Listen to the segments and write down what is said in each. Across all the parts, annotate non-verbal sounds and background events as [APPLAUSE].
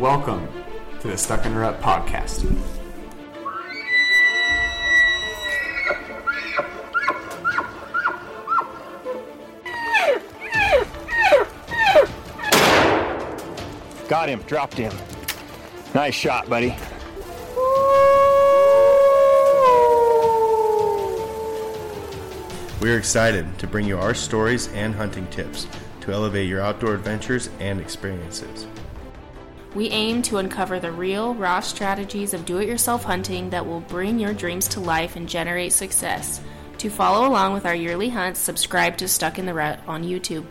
Welcome to the Stuck in a Rut podcast. Got him, dropped him. Nice shot, buddy. We are excited to bring you our stories and hunting tips to elevate your outdoor adventures and experiences. We aim to uncover the real, raw strategies of do it yourself hunting that will bring your dreams to life and generate success. To follow along with our yearly hunts, subscribe to Stuck in the Rut on YouTube.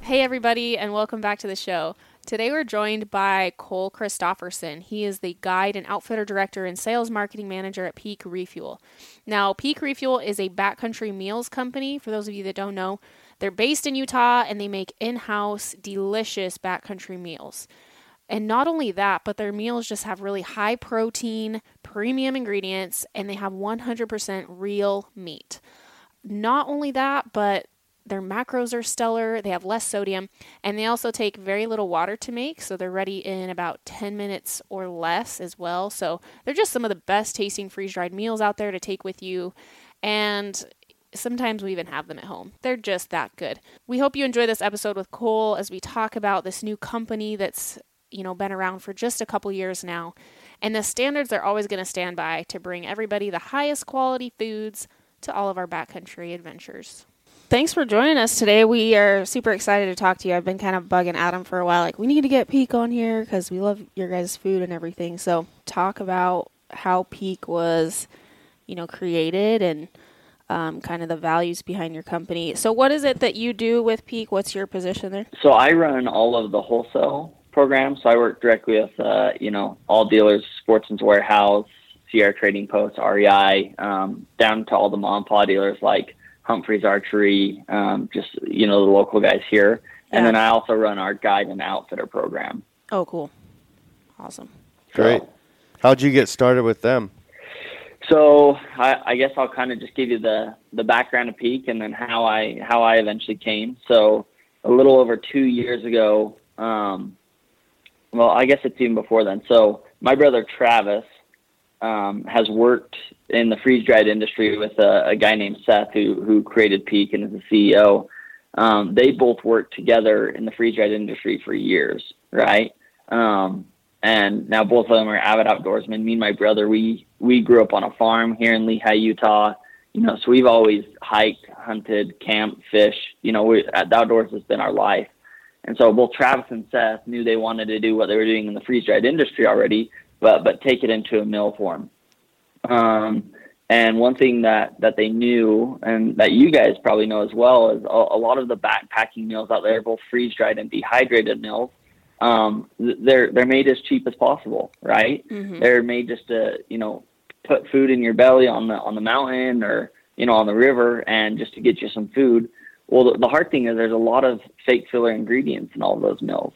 Hey, everybody, and welcome back to the show. Today we're joined by Cole Christofferson. He is the guide and outfitter director and sales marketing manager at Peak Refuel. Now, Peak Refuel is a backcountry meals company. For those of you that don't know, they're based in Utah and they make in house delicious backcountry meals. And not only that, but their meals just have really high protein, premium ingredients, and they have 100% real meat. Not only that, but their macros are stellar. They have less sodium, and they also take very little water to make, so they're ready in about 10 minutes or less as well. So they're just some of the best tasting freeze dried meals out there to take with you. And sometimes we even have them at home. They're just that good. We hope you enjoy this episode with Cole as we talk about this new company that's, you know, been around for just a couple years now. And the standards they're always going to stand by to bring everybody the highest quality foods to all of our backcountry adventures thanks for joining us today. We are super excited to talk to you. I've been kind of bugging Adam for a while, like we need to get Peak on here because we love your guys' food and everything. So talk about how Peak was, you know, created and um, kind of the values behind your company. So what is it that you do with Peak? What's your position there? So I run all of the wholesale programs. So I work directly with, uh, you know, all dealers, Sportsman's Warehouse, Sierra Trading Post, REI, um, down to all the mom and pop dealers like Humphreys Archery, um, just you know the local guys here, yeah. and then I also run our guide and outfitter program. Oh, cool, awesome, great. So, How'd you get started with them? So I, I guess I'll kind of just give you the the background of Peak and then how I how I eventually came. So a little over two years ago, um, well, I guess it's even before then. So my brother Travis um, has worked in the freeze dried industry with a, a, guy named Seth who who created Peak and is the CEO. Um, they both worked together in the freeze dried industry for years, right? Um, and now both of them are avid outdoorsmen. Me and my brother, we we grew up on a farm here in Lehi, Utah. You know, so we've always hiked, hunted, camped, fished. You know, we, the outdoors has been our life. And so both Travis and Seth knew they wanted to do what they were doing in the freeze dried industry already, but but take it into a mill form. Um, and one thing that that they knew, and that you guys probably know as well, is a, a lot of the backpacking mills out there, both freeze dried and dehydrated meals, um, they're they're made as cheap as possible, right? Mm-hmm. They're made just to you know put food in your belly on the on the mountain or you know on the river, and just to get you some food. Well, the, the hard thing is there's a lot of fake filler ingredients in all those mills.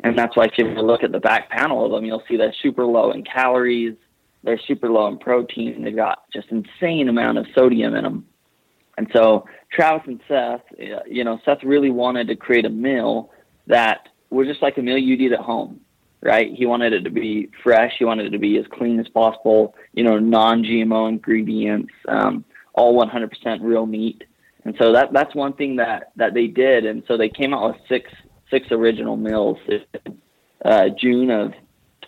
And that's why if you look at the back panel of them, you'll see they're super low in calories, they're super low in protein, they've got just insane amount of sodium in them. And so Travis and Seth, uh, you know, Seth really wanted to create a meal that was just like a meal you'd eat at home, right? He wanted it to be fresh. He wanted it to be as clean as possible, you know, non-GMO ingredients, um, all 100% real meat. And so that that's one thing that that they did. And so they came out with six six original meals in uh, June of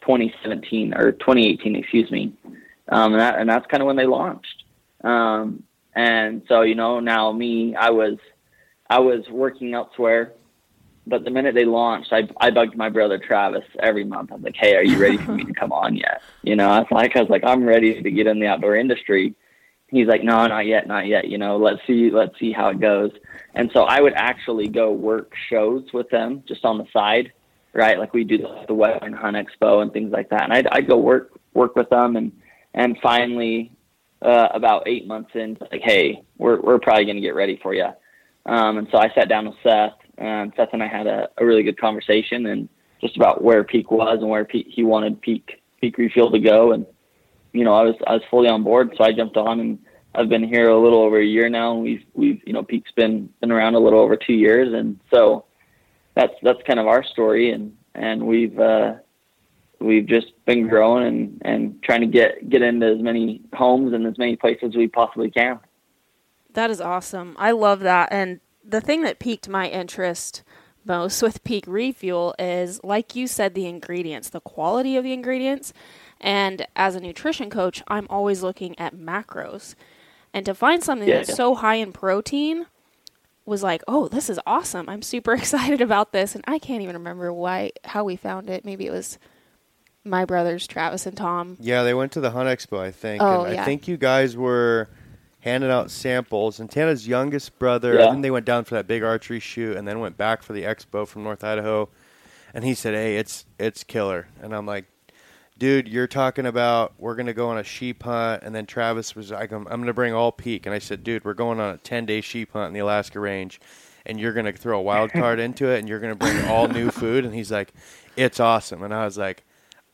2017 or 2018, excuse me. Um, and, that, and that's kind of when they launched. Um, and so, you know, now me, I was, I was working elsewhere, but the minute they launched, I, I bugged my brother Travis every month. I'm like, Hey, are you ready for me to [LAUGHS] come on yet? You know, I was like, I was like, I'm ready to get in the outdoor industry he's like, no, not yet, not yet. You know, let's see, let's see how it goes. And so I would actually go work shows with them just on the side, right? Like we do the, the Western Hunt Expo and things like that. And I'd, I'd go work work with them, and and finally, uh, about eight months in, like, hey, we're we're probably going to get ready for you. Um, and so I sat down with Seth, and Seth and I had a, a really good conversation, and just about where Peak was and where Peak, he wanted Peak Peak Refuel to go, and you know, I was I was fully on board, so I jumped on and I've been here a little over a year now. And we've we've you know Peak's been been around a little over two years, and so that's that's kind of our story. And and we've uh, we've just been growing and, and trying to get get into as many homes and as many places as we possibly can. That is awesome. I love that. And the thing that piqued my interest most with Peak Refuel is, like you said, the ingredients, the quality of the ingredients. And as a nutrition coach, I'm always looking at macros. And to find something Yeah, that's yeah. so high in protein was like, oh, this is awesome. I'm super [LAUGHS] excited about this. And I can't even remember why, how we found it. Maybe it was my brothers, Travis and Tom. Yeah, they went to the Hunt Expo, I think. Oh, and yeah. I think you guys were handing out samples. And Tana's youngest brother, Yeah. then they went down for that big archery shoot and then went back for the expo from North Idaho. And he said, Hey, it's it's killer. And I'm like, Dude, you're talking about we're gonna go on a sheep hunt, and then Travis was like, "I'm, I'm gonna bring all peak," and I said, "Dude, we're going on a 10 day sheep hunt in the Alaska Range, and you're gonna throw a wild card into it, and you're gonna bring all [LAUGHS] new food." And he's like, "It's awesome," and I was like,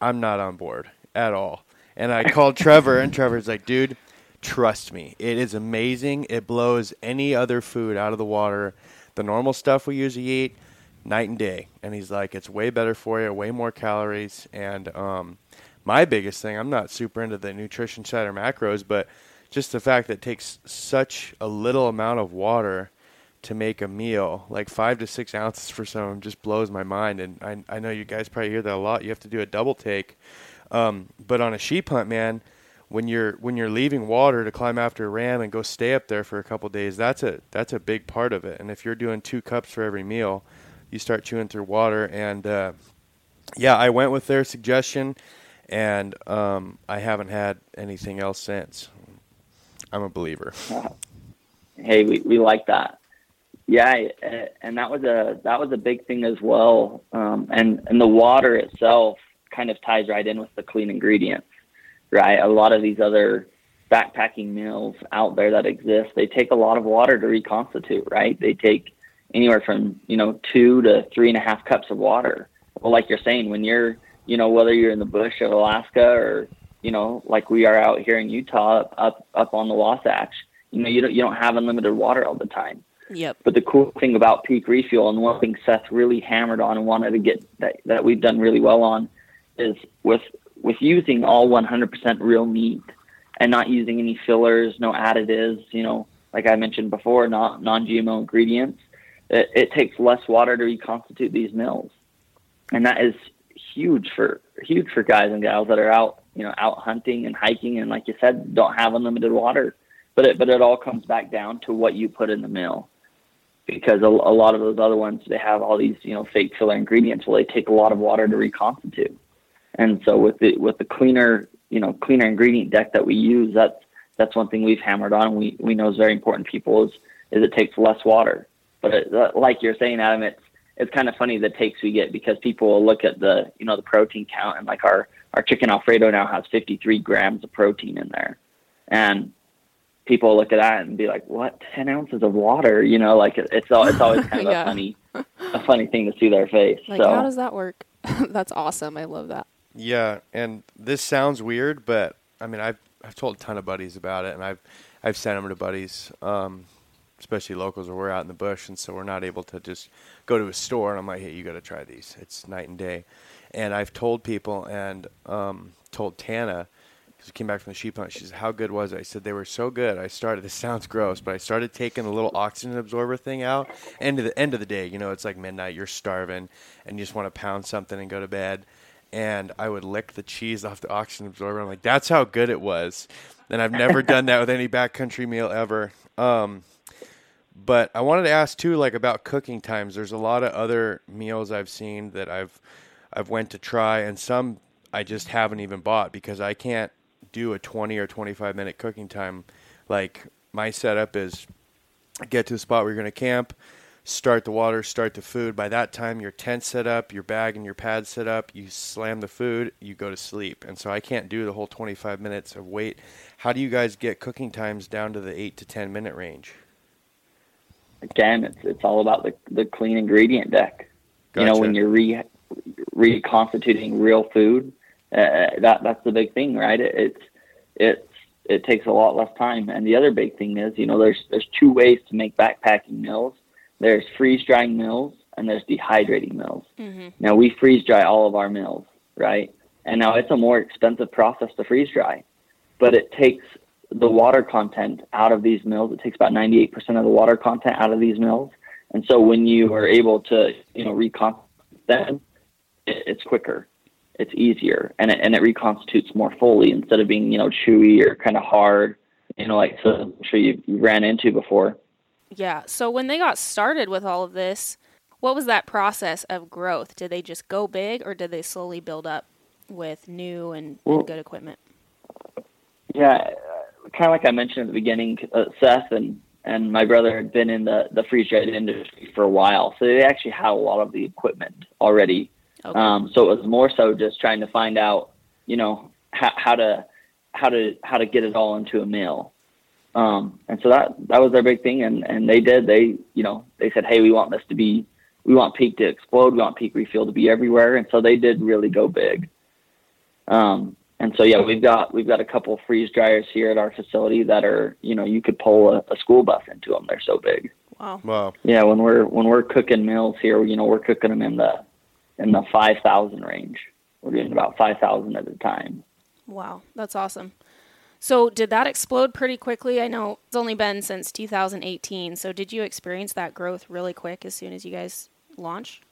I'm not on board at all. And I called Trevor, and Trevor's like, dude, trust me. It is amazing. It blows any other food out of the water. The normal stuff we usually eat, night and day. And he's like, it's way better for you, way more calories. And um, my biggest thing, I'm not super into the nutrition side or macros, but just the fact that it takes such a little amount of water to make a meal, like five to six ounces for some, just blows my mind. And I, I know you guys probably hear that a lot. You have to do a double take. Um, but on a sheep hunt, man, when you're when you're leaving water to climb after a ram and go stay up there for a couple days, that's a that's a big part of it. And if you're doing two cups for every meal, you start chewing through water. And uh, yeah, I went with their suggestion, and um, I haven't had anything else since. I'm a believer. [LAUGHS] hey, we, we like that. Yeah, eh, and that was a that was a big thing as well. Um, and and the water itself kind of ties right in with the clean ingredients, right? A lot of these other backpacking meals out there that exist, they take a lot of water to reconstitute, right? They take anywhere from you know two to three and a half cups of water. Well, like you're saying, when you're you know whether you're in the bush of Alaska or you know like we are out here in Utah up up, up on the Wasatch, you know you don't you don't have unlimited water all the time. Yep. But the cool thing about Peak Refuel and one thing Seth really hammered on and wanted to get that, that we've done really well on is with with using all 100% real meat and not using any fillers, no additives, you know, like I mentioned before, not non-GMO ingredients. It, it takes less water to reconstitute these meals, and that is huge for huge for guys and gals that are out, you know, out hunting and hiking, and like you said, don't have unlimited water. But it but it all comes back down to what you put in the meal because a, a lot of those other ones they have all these you know fake filler ingredients well they take a lot of water to reconstitute and so with the with the cleaner you know cleaner ingredient deck that we use that's that's one thing we've hammered on we we know is very important to people is is it takes less water but it, uh, like you're saying adam it's it's kind of funny the takes we get because people will look at the you know the protein count and like our our chicken alfredo now has 53 grams of protein in there and people look at that and be like, "What? Ten ounces of water?" You know, like it- it's it's always kind of [LAUGHS] Yeah. a funny a funny thing to see their face. Like, so how does that work? [LAUGHS] That's awesome. I love that. Yeah, and this sounds weird, but I mean, I've I've told a ton of buddies about it, and I've I've sent them to buddies, um, especially locals where we're out in the bush, and so we're not able to just go to a store. And I'm like, hey, you got to try these. It's night and day. And I've told people, and um, told Tana, because we came back from the sheep hunt. She said, "How good was it?" I said, "They were so good." I started. [LAUGHS] This sounds gross, but I started taking the little oxygen absorber thing out. End of the end of the day, you know, it's like midnight. You're starving, and you just want to pound something and go to bed. And I would lick the cheese off the oxygen absorber. I'm like, "That's how good it was." And I've never done that with any backcountry meal ever. Um, but I wanted to ask too, like about cooking times. There's a lot of other meals I've seen that I've I've went to try, and some I just haven't even bought because I can't do a 20 or 25 minute cooking time. Like my setup is get to the spot where you're going to camp, start the water, start the food. By that time, your tent set up, your bag and your pad set up. You slam the food, you go to sleep, and so I can't do the whole 25 minutes of wait. How do you guys get cooking times down to the eight to 10 minute range? again, it's it's all about the the clean ingredient deck. You know, when you're re reconstituting real food, uh, that that's the big thing, right? It, it's it's it takes a lot less time. And the other big thing is, you know, there's there's two ways to make backpacking meals. There's freeze drying mills and there's dehydrating mills. Mm-hmm. Now we freeze dry all of our mills, right? And now it's a more expensive process to freeze dry, but it takes the water content out of these mills. It takes about 98% of the water content out of these mills. And so when you are able to, you know, reconstitute them, it's quicker, it's easier, and it, and it reconstitutes more fully instead of being, you know, chewy or kind of hard, you know, like so I'm sure you ran into before. Yeah. So when they got started with all of this, what was that process of growth? Did they just go big or did they slowly build up with new and, Well- and good equipment? Yeah, kind of like I mentioned at the beginning, uh, Seth and and my brother had been in the the freeze dried industry for a while, so they actually had a lot of the equipment already. Okay. Um, so it was more so just trying to find out, you know, how, how to how to how to get it all into a mill. Um, and so that that was their big thing, and and they did. They you know they said, hey, we want this to be, we want peak to explode, we want peak refuel to be everywhere, and so they did really go big. Um, and so yeah, we've got we've got a couple freeze dryers here at our facility that are you know you could pull a, a school bus into them. They're so big. Wow. Wow. Yeah, when we're when we're cooking meals here, you know, we're cooking them in the in the five thousand range. We're doing about five thousand at a time. Wow. That's awesome. So did that explode pretty quickly? I know it's only been since 2018. So did you experience that growth really quick as soon as you guys launched?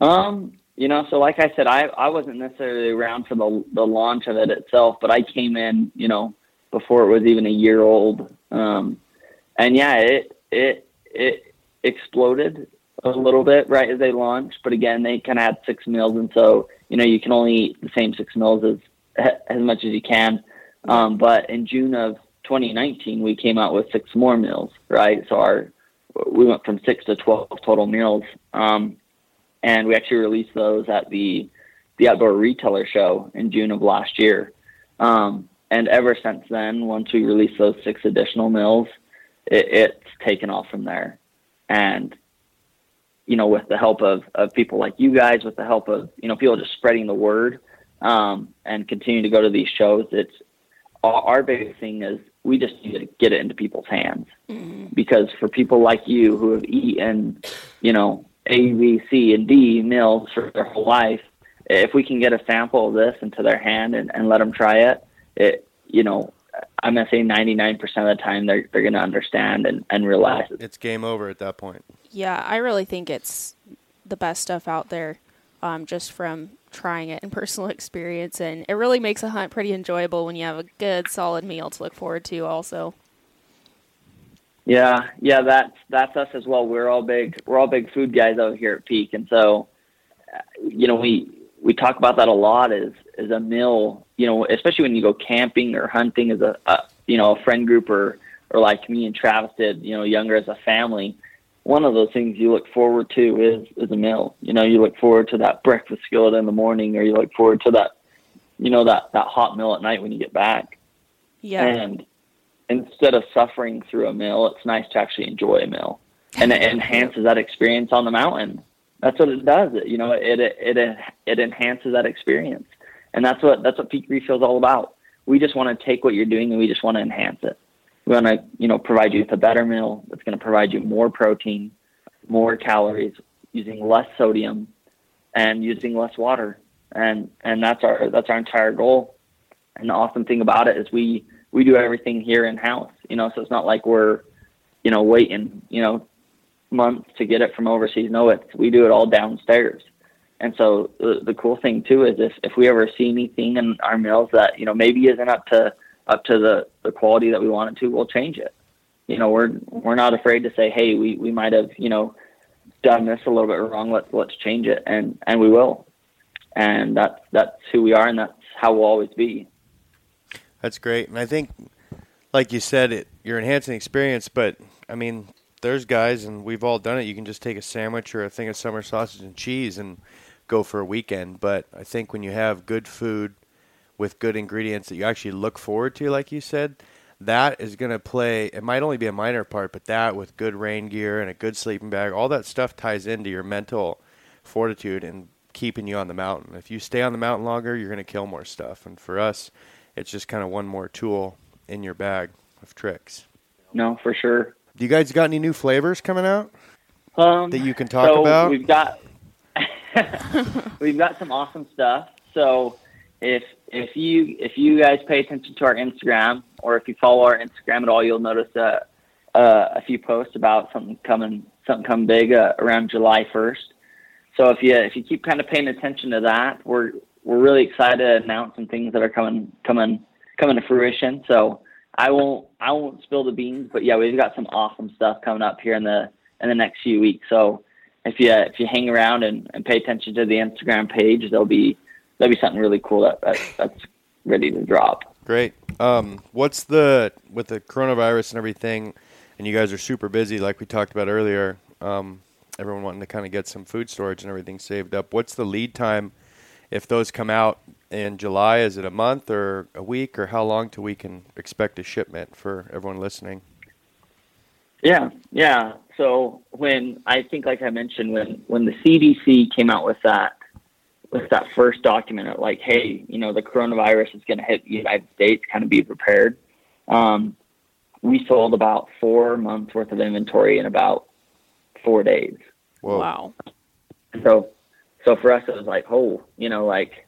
Um, you know, so like I said, I I wasn't necessarily around for the the launch of it itself, but I came in, you know, before it was even a year old. Um, and yeah, it it it exploded a little bit right as they launched, but again, they kind of had six meals, and so you know you can only eat the same six meals as as much as you can. Um, but in June of 2019, we came out with six more meals, right? So our we went from six to 12 total meals. Um, and we actually released those at the the outdoor retailer show in June of last year. Um, and ever since then, once we released those six additional meals, it, it's taken off from there. And you know, with the help of of people like you guys, with the help of you know people just spreading the word um, and continuing to go to these shows, it's our, our biggest thing is we just need to get it into people's hands mm-hmm. because for people like you who have eaten, you know, A, B, C, and D meals for their whole life, if we can get a sample of this into their hand and, and let them try it, it, you know, I'm gonna say 99% of the time they're they're gonna understand and, and realize it. It's game over at that point. Yeah, I really think it's the best stuff out there, um, just from trying it and [LAUGHS] personal experience, and it really makes a hunt pretty enjoyable when you have a good, solid meal to look forward to. Also, Yeah, yeah, that's that's us as well. We're all big we're all big food guys out here at Peak, and so you know we we talk about that a lot. Is is a meal, you know, especially when you go camping or hunting as a, a you know a friend group or or like me and Travis did, you know, younger as a family. One of those things you look forward to is is a meal. You know, you look forward to that breakfast skillet in the morning, or you look forward to that, you know, that that hot meal at night when you get back. yeah, And instead of suffering through a meal, it's nice to actually enjoy a meal, and it enhances that experience on the mountain. That's what it does. It you know it it it, it enhances that experience, and that's what that's what peak refuel is all about. We just want to take what you're doing and we just want to enhance it. We want to you know provide you with a better meal that's going to provide you more protein, more calories, using less sodium, and using less water, and and that's our that's our entire goal. And the awesome thing about it is we we do everything here in house. You know, so it's not like we're, you know, waiting, you know, months to get it from overseas. No, it's we do it all downstairs. And so the, the cool thing too is if if we ever see anything in our meals that you know maybe isn't up to up to the the quality that we want it to, we'll change it. You know, we're we're not afraid to say, hey, we we might have you know done this a little bit wrong. Let's let's change it, and and we will. And that's that's who we are, and that's how we'll always be. That's great, and I think, like you said, it you're enhancing experience. But I mean, there's guys, and we've all done it. You can just take a sandwich or a thing of summer sausage and cheese and go for a weekend. But I think when you have good food with good ingredients that you actually look forward to, like you said, that is going to play. It might only be a minor part, but that with good rain gear and a good sleeping bag, all that stuff ties into your mental fortitude and keeping you on the mountain. If you stay on the mountain longer, you're going to kill more stuff. And for us, it's just kind of one more tool in your bag of tricks. No, for sure. Do you guys got any new flavors coming out? Um, that you can talk so about? We've got [LAUGHS] we've got some awesome stuff. So if if you if you guys pay attention to our Instagram or if you follow our Instagram at all, you'll notice uh, uh, a few posts about something coming something coming big uh, around July first. So if you if you keep kind of paying attention to that, we're we're really excited to announce some things that are coming coming coming to fruition. So I won't I won't spill the beans, but yeah, we've got some awesome stuff coming up here in the in the next few weeks. So if you if you hang around and, and pay attention to the Instagram page, there'll be there'll be something really cool that, that that's ready to drop. Great. Um, what's the with the coronavirus and everything, and you guys are super busy, like we talked about earlier. Um, everyone wanting to kind of get some food storage and everything saved up. What's the lead time if those come out in July? Is it a month or a week, or how long till we can expect a shipment for everyone listening? Yeah, yeah. So when I think, like I mentioned, when when the CDC came out with that with that first document of like, hey, you know, the coronavirus is going to hit the United States, kind of be prepared. Um, we sold about four months worth of inventory in about four days. Whoa. Wow. So, so for us, it was like, oh, you know, like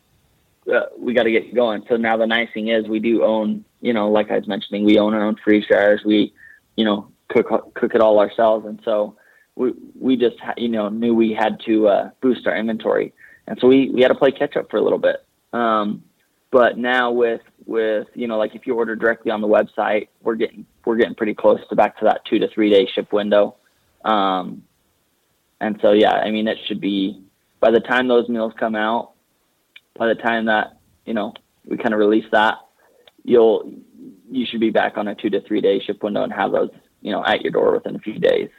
uh, we got to get going. So now the nice thing is we do own, you know, like I was mentioning, we own our own freeze dryers. We, you know, cook cook it all ourselves, and so we we just you know knew we had to uh, boost our inventory, and so we we had to play catch up for a little bit. Um, but now with with you know like if you order directly on the website, we're getting we're getting pretty close to back to that two to three day ship window. Um, and so yeah, I mean it should be by the time those meals come out, by the time that you know we kind of release that, you'll you should be back on a two to three day ship window and have those you know at your door within a few days.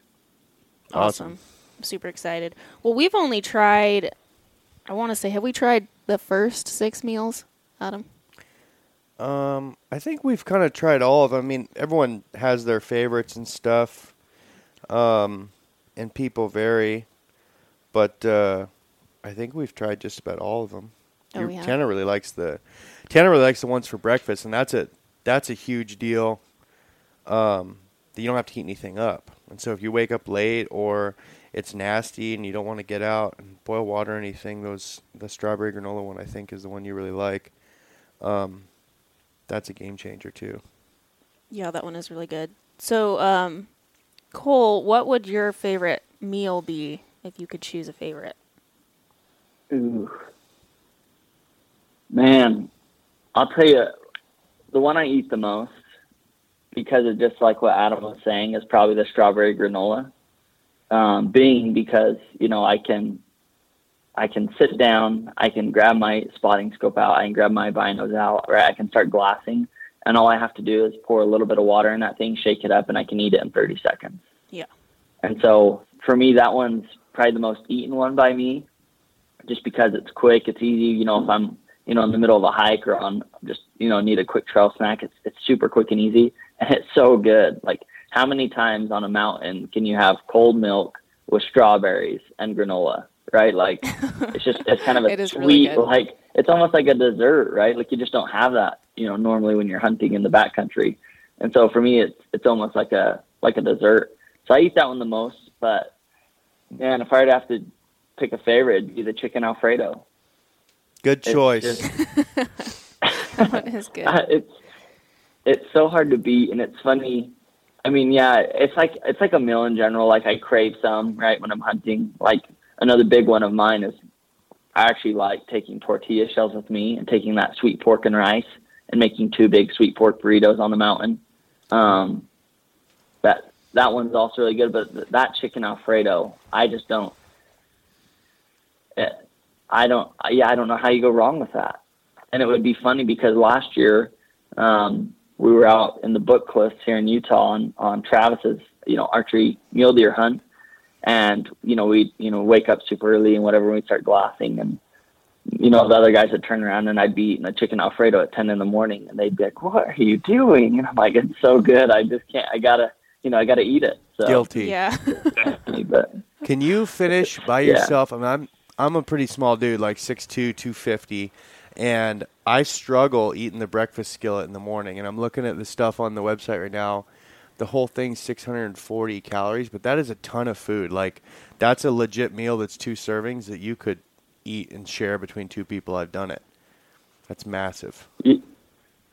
Awesome. I'm super excited. Well, we've only tried, I want to say, have we tried the first six meals, Adam? Um, I think we've kind of tried all of them. I mean, everyone has their favorites and stuff, um, and people vary, but uh, I think we've tried just about all of them. Oh, Your- we have? Tanner really likes the Tanner really likes the ones for breakfast, and that's a that's a huge deal. Um, that you don't have to heat anything up, and so if you wake up late or it's nasty and you don't want to get out and boil water or anything, those the strawberry granola one I think is the one you really like. Um, that's a game changer too. Yeah, that one is really good. So, um, Cole, what would your favorite meal be if you could choose a favorite? Ooh. Man, I'll tell you, the one I eat the most, because of just like what Adam was saying, is probably the strawberry granola. Um, being because you know I can, I can sit down, I can grab my spotting scope out, I can grab my binos out, or I can start glassing, and all I have to do is pour a little bit of water in that thing, shake it up, and I can eat it in 30 seconds. Yeah. And so for me, that one's probably the most eaten one by me, just because it's quick, it's easy. You know, if I'm you know in the middle of a hike or on just you know need a quick trail snack, it's it's super quick and easy, [LAUGHS] and it's so good. Like how many times on a mountain can you have cold milk with strawberries and granola? Right, like [LAUGHS] it's just it's kind of a It is really sweet good. like it's almost like a dessert, right? Like you just don't have that, you know, normally when you're hunting in the backcountry. And so for me, it's it's almost like a like a dessert. So I eat that one the most. But man, if I'd have to pick a favorite, it'd be the chicken Alfredo. Good It's choice. just- [LAUGHS] [LAUGHS] That one is good. it's it's so hard to beat, and it's funny. I mean, yeah, it's like it's like a meal in general. Like I crave some right when I'm hunting. Like another big one of mine is I actually like taking tortilla shells with me and taking that sweet pork and rice and making two big sweet pork burritos on the mountain. Um, that that one's also really good, but th- that chicken Alfredo, I just don't. eh, I don't. Yeah, I don't know how you go wrong with that. And it would be funny because last year um, we were out in the book cliffs here in Utah on on Travis's you know archery mule deer hunt, and you know we you know wake up super early and whatever and we'd start glassing and you know the other guys would turn around and I'd be eating a chicken alfredo at ten in the morning and they'd be like, "What are you doing?" And I'm like, "It's so good, I just can't. I gotta you know I gotta eat it." So, Guilty. Yeah. [LAUGHS] But Can you finish by Yeah. yourself? I mean, I'm I'm a pretty small dude, like 6'2", 250, and I struggle eating the breakfast skillet in the morning. And I'm looking at the stuff on the website right now. the whole thing's 640 calories, but that is a ton of food. Like that's a legit meal that's two servings that you could eat and share between two people. I've done it. That's massive.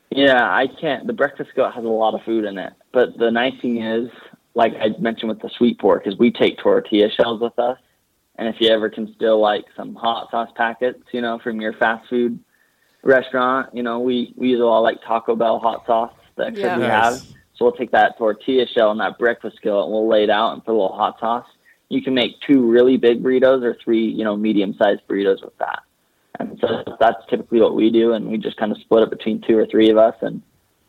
Yeah, I can't. The breakfast skillet has a lot of food in it, but the nice thing is, like I mentioned with the sweet pork, is we take tortilla shells with us, and if you ever can still like some hot sauce packets, you know, from your fast food restaurant, you know, we we use a lot of, like Taco Bell hot sauce that Yeah. we Nice. have. So we'll take that tortilla shell and that breakfast skillet, and we'll lay it out and put a little hot sauce. You can make two really big burritos or three, you know, medium-sized burritos with that. And so that's typically what we do, and we just kind of split it between two or three of us, and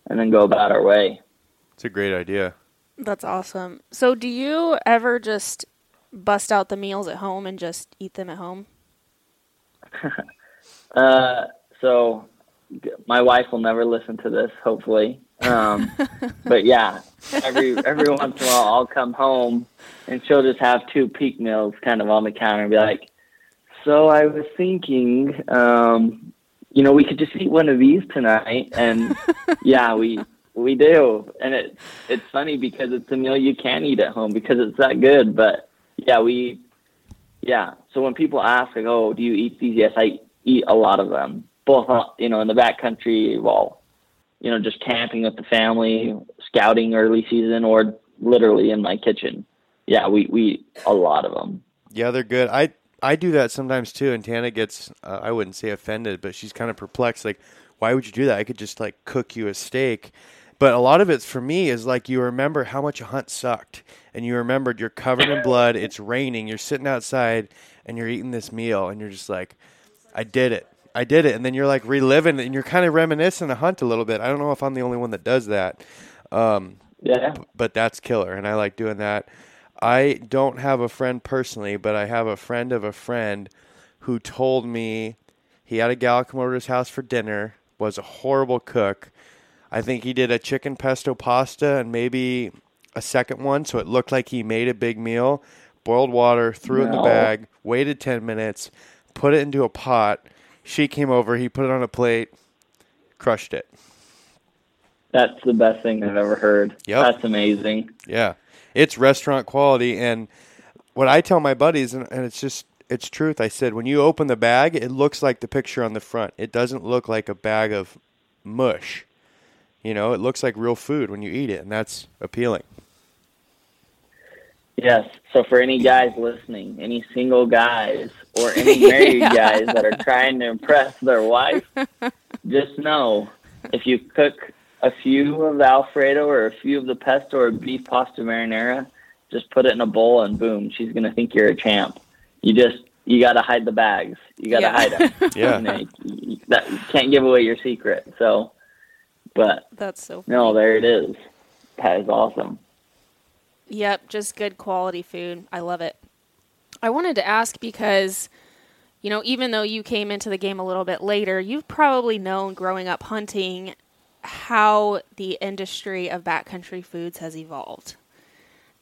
and then go about our way. It's a great idea. That's awesome. So, do you ever just bust out the meals at home and just eat them at home? [LAUGHS] Uh, so my wife will never listen to this, hopefully. Um, [LAUGHS] but yeah, every every once in a while I'll come home and she'll just have two peak meals kind of on the counter and be like, "So I was thinking, um, you know, we could just eat one of these tonight." And [LAUGHS] yeah, we we do, and it it's funny because it's a meal you can eat at home because it's that good. But yeah, we yeah. So when people ask like, "Oh, do you eat these?" Yes, I eat a lot of them. Both, uh, you know, in the backcountry, while you know, just camping with the family, scouting early season, or literally in my kitchen. Yeah, we we a lot of them. Yeah, they're good. I I do that sometimes too, and Tana gets uh, I wouldn't say offended, but she's kind of perplexed. Like, why would you do that? I could just like cook you a steak. But a lot of it's for me is like you remember how much a hunt sucked, and you remembered you're covered in blood. It's raining. You're sitting outside, and you're eating this meal, and you're just like, I did it. I did it, and then you're like reliving, and you're kind of reminiscing a hunt a little bit. I don't know if I'm the only one that does that. Um, Yeah, but that's killer and I like doing that. I don't have a friend personally, but I have a friend of a friend who told me he had a gal come over to his house for dinner, was a horrible cook. I think he did a chicken pesto pasta and maybe a second one, so it looked like he made a big meal. Boiled water, threw it in the bag, waited 10 minutes, put it into a pot. She came over, he put it on a plate, crushed it. that's the best thing I've ever heard. Yep. That's amazing. Yeah, it's restaurant quality, and what I tell my buddies, and, and it's just it's truth. I said when you open the bag, it looks like the picture on the front. It doesn't look like a bag of mush. You know, it looks like real food when you eat it, and that's appealing. Yes. So for any guys listening, any single guys or any [LAUGHS] married Yeah. guys that are trying to impress their wife, [LAUGHS] just know if you cook a few of the Alfredo or a few of the pesto or beef pasta marinara, just put it in a bowl and boom, she's gonna think you're a champ. You just you got to hide the bags. You got to Yeah. hide them. [LAUGHS] Yeah. You, know, you- you- that, you can't give away your secret. So, but That's so. no, there it is. That is awesome. Yep, just good quality food. I love it. I wanted to ask because, you know, even though you came into the game a little bit later, you've probably known growing up hunting how the industry of backcountry foods has evolved.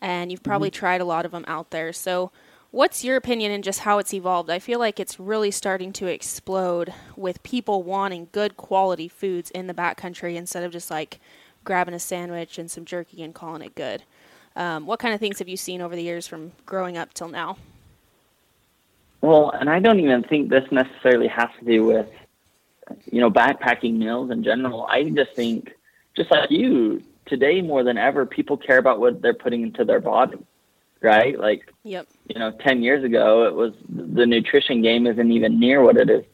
And you've probably mm-hmm. tried a lot of them out there. So, what's your opinion in just how it's evolved? I feel like it's really starting to explode with people wanting good quality foods in the backcountry instead of just like grabbing a sandwich and some jerky and calling it good. Um, what kind of things have you seen over the years from growing up till now? Well, and I don't even think this necessarily has to do with, you know, backpacking meals in general. I just think, just like you, today more than ever, people care about what they're putting into their body, right? Like, Yep. you know, 10 years ago, it was the nutrition game isn't even near what it is,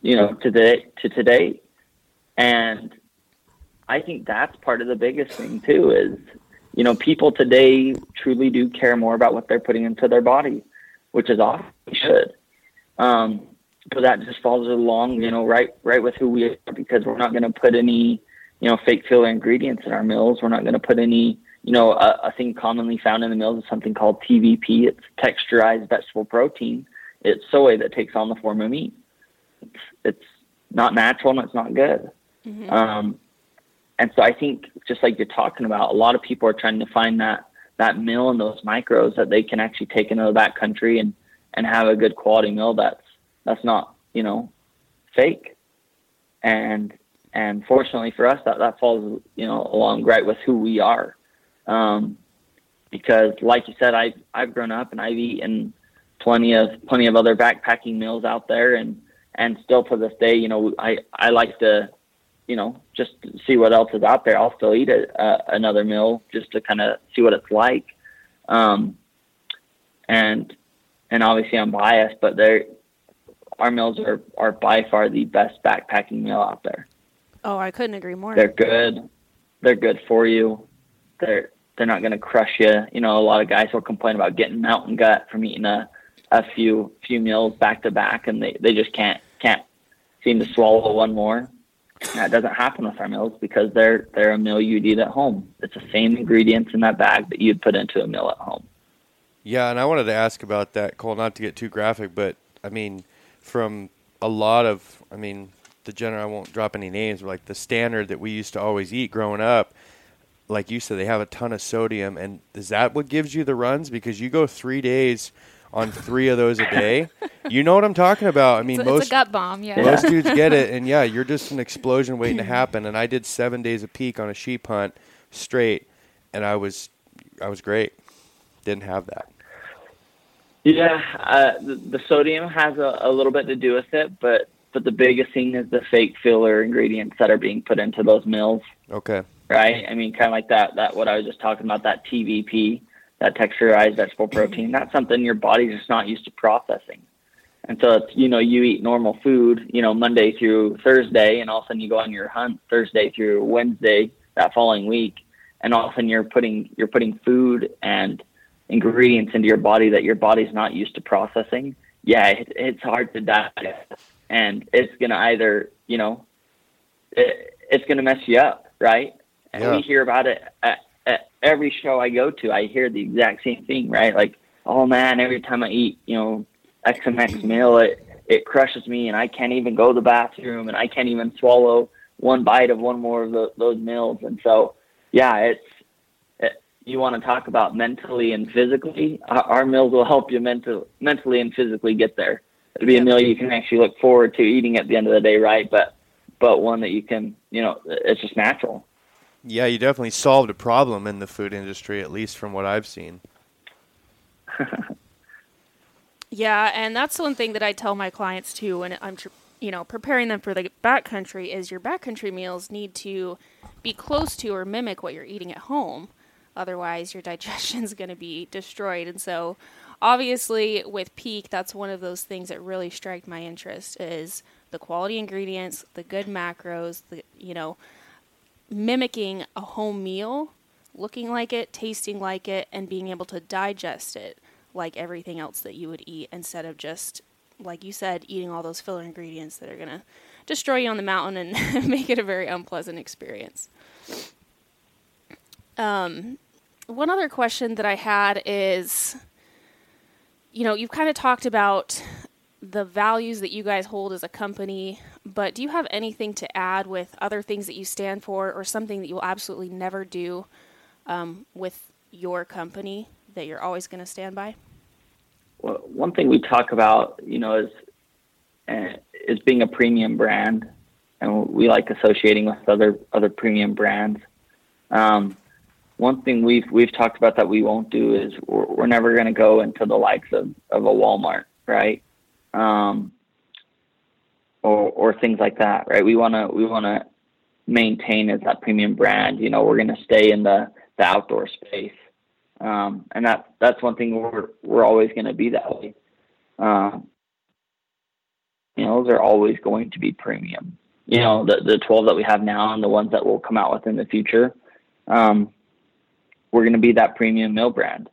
you know, today, to today. And I think that's part of the biggest thing too is, you know, people today truly do care more about what they're putting into their body, which is awesome. They should. Um, but that just falls along, you know, right, right with who we are because we're not going to put any, you know, fake filler ingredients in our meals. We're not going to put any, you know, a, a thing commonly found in the meals is something called TVP. It's texturized vegetable protein. It's soy that takes on the form of meat. It's, it's not natural and it's not good. Um, and so I think just like you're talking about, a lot of people are trying to find that that meal and those macros that they can actually take into the back country and and have a good quality meal that's that's not you know fake. And and fortunately for us, that that falls you know along right with who we are. Um, because, like you said, I've I've grown up and I've eaten plenty of plenty of other backpacking meals out there, and and still to this day, you know, I I like to, you know, just see what else is out there. I'll still eat a, uh, another meal just to kind of see what it's like. Um, and and obviously I'm biased, but they're our meals are are by far the best backpacking meal out there. Oh, I couldn't agree more. They're good. They're good for you. They're they're not going to crush you. You know, a lot of guys will complain about getting mountain gut from eating a a few few meals back to back, and they they just can't can't seem to swallow one more. That doesn't happen with our meals because they're they're a meal you'd eat at home. It's the same ingredients in that bag that you'd put into a meal at home. Yeah, and I wanted to ask about that, Cole. Not to get too graphic, but I mean, from a lot of, I mean, the general. I won't drop any names, but like the standard that we used to always eat growing up. Like you said, they have a ton of sodium, and is that what gives you the runs? Because you go three days on three of those a day. You know what I'm talking about. I mean, it's, a, most it's a gut bomb, yeah. most dudes get it, [LAUGHS] and yeah, you're just an explosion waiting to happen. And I did seven days a peak on a sheep hunt straight, and I was I was great. Didn't have that. Yeah, uh, the, the sodium has a, a little bit to do with it, but but the biggest thing is the fake filler ingredients that are being put into those meals. Okay. Right. I mean, kind of like that. That what I was just talking about. That TVP, that texturized vegetable mm-hmm. protein. That's something your body's just not used to processing. And so it's you know you eat normal food you know Monday through Thursday, and all of a sudden you go on your hunt Thursday through Wednesday that following week, and all of a sudden you're putting you're putting food and ingredients into your body that your body's not used to processing, yeah, it, it's hard to digest, and it's gonna either you know, it, it's gonna mess you up, right? And Yeah. we hear about it at, every show I go to. I hear the exact same thing, right? Like, oh man, every time I eat, you know, X and X meal, it it crushes me, and I can't even go to the bathroom, and I can't even swallow one bite of one more of the, those meals, and so yeah, it's it, you want to talk about mentally and physically. Our, our meals will help you mental, mentally and physically get there. It'll be a meal you can actually look forward to eating at the end of the day, right? But but one that you can, you know, it's just natural. Yeah, you definitely solved a problem in the food industry, at least from what I've seen. [LAUGHS] Yeah, and that's one thing that I tell my clients too when I'm, you know, preparing them for the backcountry is your backcountry meals need to be close to or mimic what you're eating at home. Otherwise, your [LAUGHS] digestion's going to be destroyed. And so, obviously, with Peak, that's one of those things that really struck my interest is the quality ingredients, the good macros, the you know, mimicking a home meal, looking like it, tasting like it, and being able to digest it like everything else that you would eat instead of just, like you said, eating all those filler ingredients that are going to destroy you on the mountain and [LAUGHS] make it a very unpleasant experience. Um, one other question that I had is you know, you've kind of talked about the values that you guys hold as a company, but do you have anything to add with other things that you stand for or something that you'll absolutely never do um, with your company that you're always going to stand by? Well, one thing we talk about, you know, is uh, is being a premium brand, and we like associating with other other premium brands. Um, one thing we've we've talked about that we won't do is we're, we're never going to go into the likes of, of a Walmart, right? Um, or or things like that, right? We want to we want to maintain as that premium brand. You know, we're going to stay in the the outdoor space, um, and that that's one thing we're we're always going to be that way. Um, you know, those are always going to be premium. You know, the the 12 that we have now and the ones that will come out with in the future. Um, we're going to be that premium mill brand.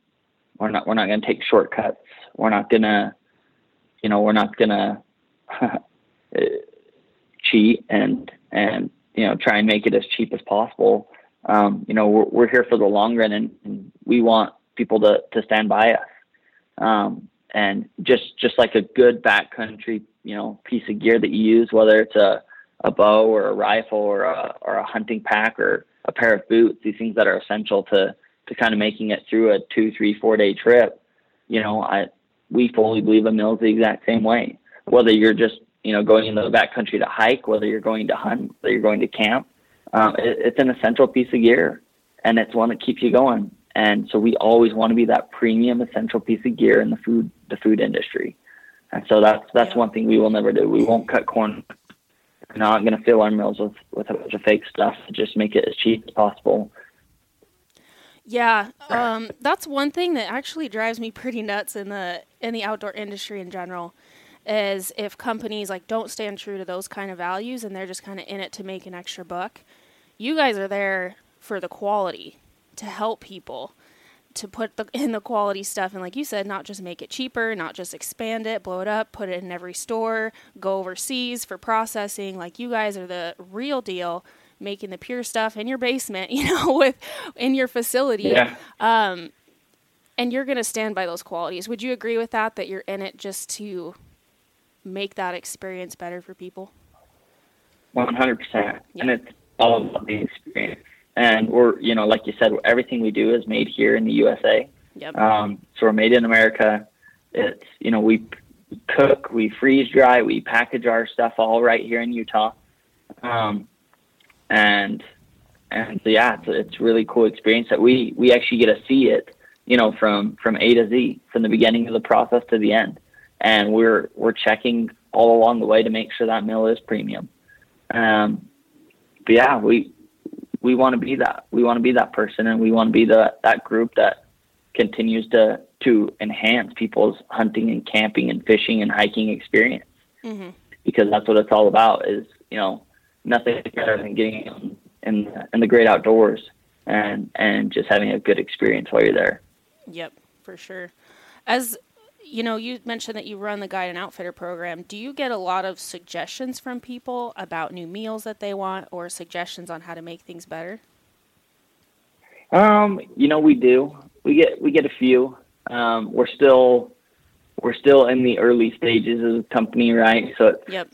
We're not we're not going to take shortcuts. We're not going to, you know, we're not going [LAUGHS] to cheat and and you know try and make it as cheap as possible. Um, you know, we're we're here for the long run, and, and we want people to to stand by us. Um, and just just like a good backcountry, you know, piece of gear that you use, whether it's a a bow or a rifle or a or a hunting pack or a pair of boots, these things that are essential to to kind of making it through a two, three, four day trip. You know, I we fully believe a mill is the exact same way. Whether you're just you know going into the backcountry to hike, whether you're going to hunt, whether you're going to camp, um, it, it's an essential piece of gear. and it's one that keeps you going. And so we always want to be that premium essential piece of gear in the food the food industry. And so that's that's one thing we will never do. We won't cut corn. We're not going to fill our mills with with a bunch of fake stuff to just make it as cheap as possible. Yeah, um, that's one thing that actually drives me pretty nuts in the in the outdoor industry in general. Is if companies like don't stand true to those kind of values and they're just kind of in it to make an extra buck. You guys are there for the quality, to help people, to put the, [LAUGHS] in the quality stuff, and like you said, not just make it cheaper, not just expand it, blow it up, put it in every store, go overseas for processing. Like you guys are the real deal, making the pure stuff in your basement, [LAUGHS] you know, with in your facility Yeah. Um, and you're going to stand by those qualities. Would you agree with that? That you're in it just to make that experience better for people? One hundred percent, Yeah. and it's all about the experience. And we're, you know, like you said, everything we do is made here in the USA. Yep. Um, so we're made in America. It's, you know, we cook, we freeze dry, we package our stuff all right here in Utah. Um, and and so yeah, it's it's really cool experience that we we actually get to see it, you know, from from A to Z, from the beginning of the process to the end, and we're we're checking all along the way to make sure that meal is premium. Um, but yeah, we we want to be that. We want to be that person, and we want to be the that group that continues to to enhance people's hunting and camping and fishing and hiking experience. Mhm. Because that's what it's all about. Is you know nothing better than getting in in the, in the great outdoors and and just having a good experience while you're there. Yep, for sure. As you know, you mentioned that you run the guide and outfitter program. Do you get a lot of suggestions from people about new meals that they want or suggestions on how to make things better? Um, you know, we do. We get we get a few. Um, we're still we're still in the early stages of the company, right? So it's Yep.